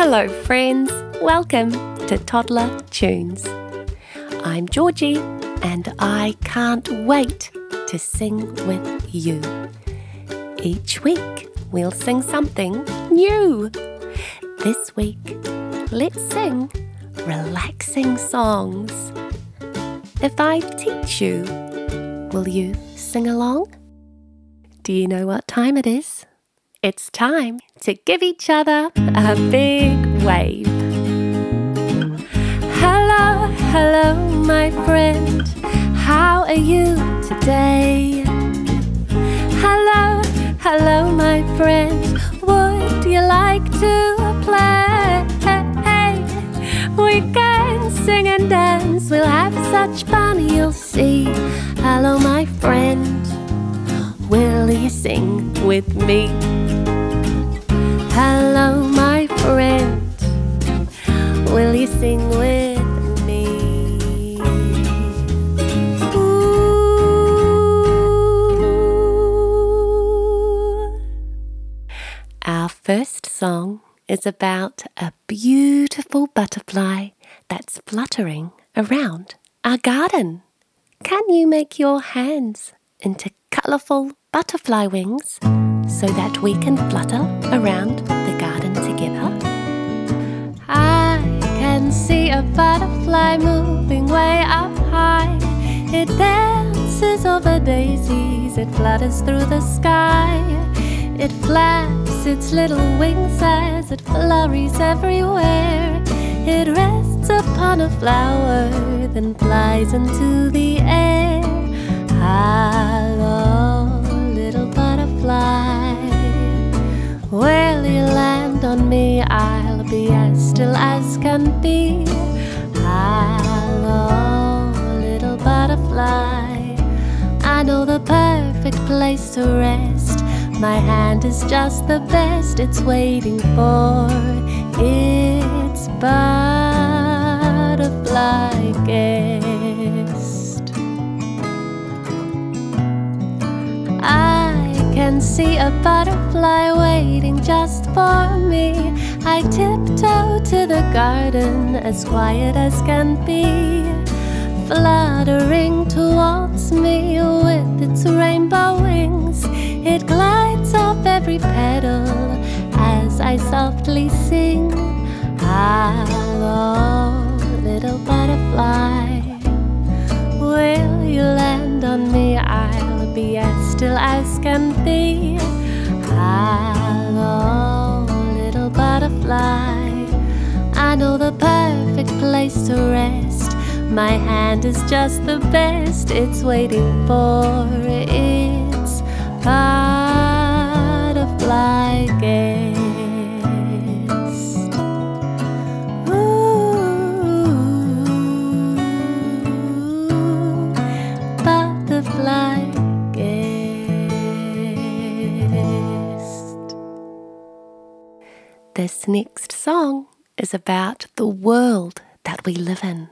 Hello, friends. Welcome to Toddler Tunes. I'm Georgie, and I can't wait to sing with you. Each week, we'll sing something new. This week, let's sing relaxing songs. If I teach you, will you sing along? Do you know what time it is? It's time to give each other a big wave. Hello, hello, my friend. How are you today? Hello, hello, my friend. Would you like to play? We can sing and dance. We'll have such fun, you'll see. Hello, my friend. Will you sing with me? Hello, my friend. Will you sing with me? Ooh. Our first song is about a beautiful butterfly that's fluttering around our garden. Can you make your hands into colourful butterfly wings so that we can flutter around the garden together? I can see a butterfly moving way up high. It dances over daisies, it flutters through the sky. It flaps its little wings as it flurries everywhere. It rests upon a flower, then flies into the air. Hello, little butterfly. Will you land on me? I'll be as still as can be. Hello, little butterfly. I know the perfect place to rest. My hand is just the best, it's waiting for its butterfly guest. Can see a butterfly waiting just for me. I tiptoe to the garden as quiet as can be, fluttering towards me with its rainbow wings. It glides off every petal as I softly sing. Hello, little butterfly. Will you land on me? Be as still as can be. Hello, little butterfly. I know the perfect place to rest. My hand is just the best. It's waiting for its butterfly guest. Next song is about the world that we live in.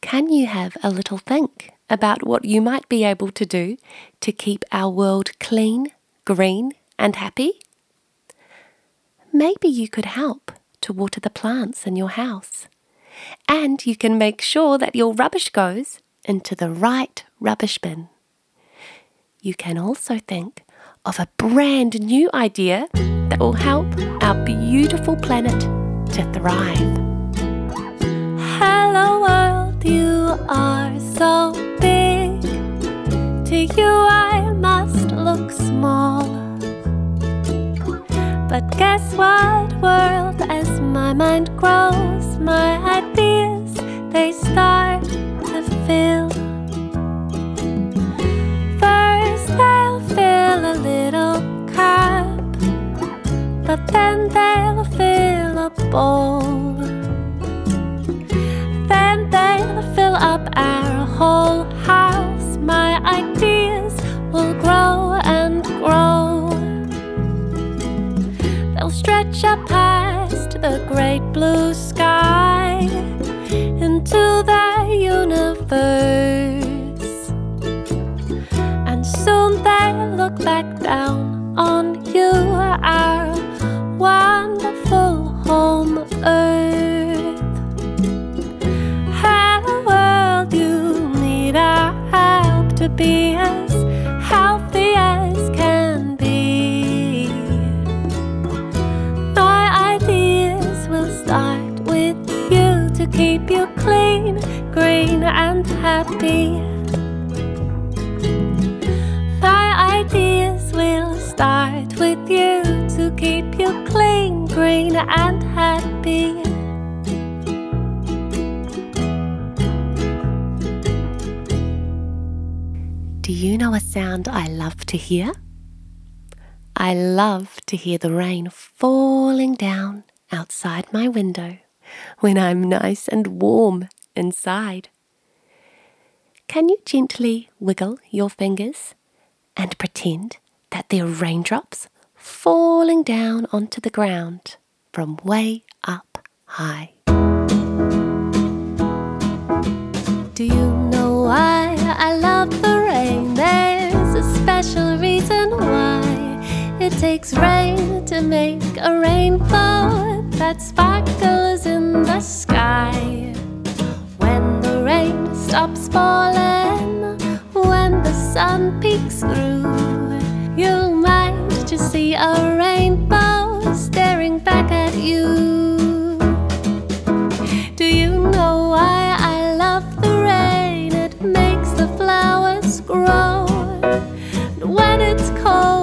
Can you have a little think about what you might be able to do to keep our world clean, green, and happy? Maybe you could help to water the plants in your house. And you can make sure that your rubbish goes into the right rubbish bin. You can also think of a brand new idea that will help our beautiful planet to thrive. Hello, world, you are so big. To you, I must look small. But guess what, world, as my mind grows, my ideas stretch up past the great blue sky into the universe. And soon they'll look back down keep you clean, green, and happy. My ideas will start with you to keep you clean, green, and happy. Do you know a sound I love to hear? I love to hear the rain falling down outside my window when I'm nice and warm inside. Can you gently wiggle your fingers and pretend that they're raindrops falling down onto the ground from way up high? It takes rain to make a rainbow that sparkles in the sky. When the rain stops falling, when the sun peeks through, you might just see a rainbow staring back at you. Do you know why I love the rain? It makes the flowers grow. And when it's cold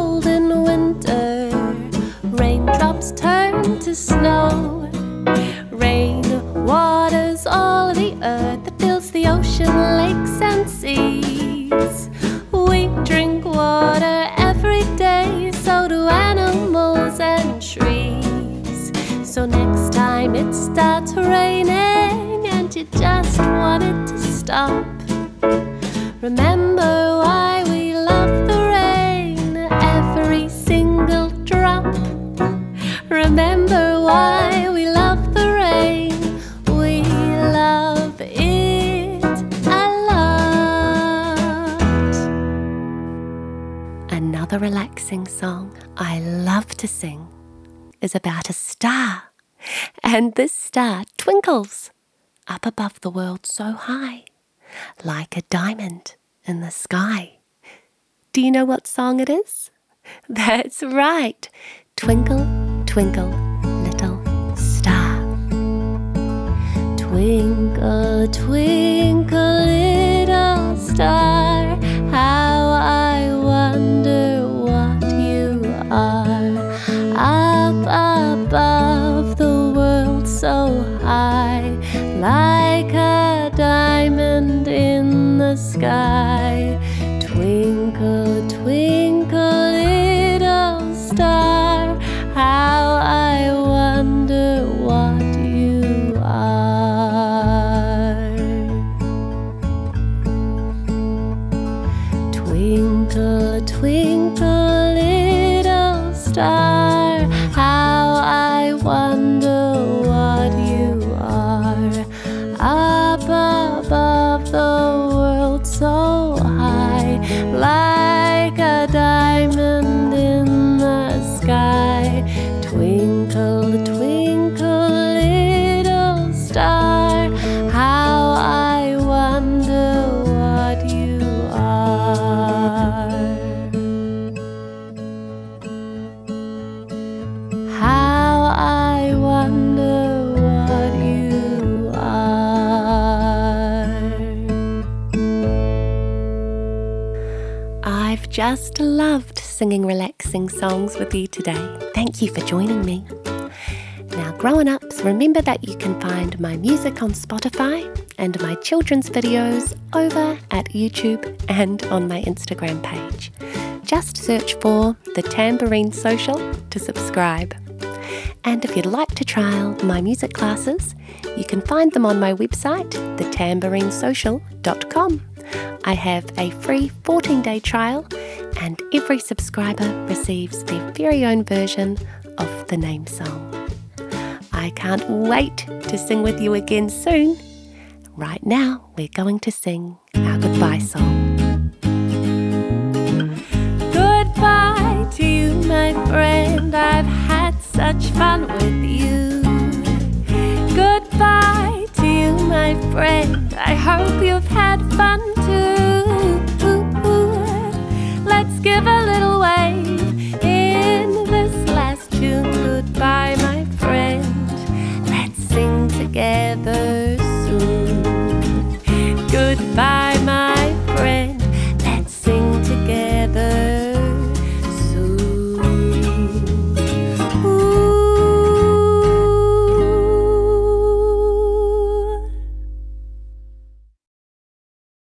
time it starts raining and you just want it to stop, remember why we love the rain, every single drop. Remember why we love the rain. We love it a lot. Another relaxing song I love to sing is about a star. And this star twinkles up above the world so high, like a diamond in the sky. Do you know what song it is? That's right. Twinkle, twinkle, little star. Twinkle, twinkle, little star. How I wonder what you are. Up above sky. High, just loved singing relaxing songs with you today. Thank you for joining me. Now, grown ups, remember that you can find my music on Spotify and my children's videos over at YouTube and on my Instagram page. Just search for The Tambourine Social to subscribe. And if you'd like to trial my music classes, you can find them on my website, thetambourinesocial.com. I have a free 14 day trial, and every subscriber receives their very own version of the name song. I can't wait to sing with you again soon. Right now, we're going to sing our goodbye song. Goodbye to you, my friend. I've had such fun with you. Goodbye to you, my friend. I hope you've had fun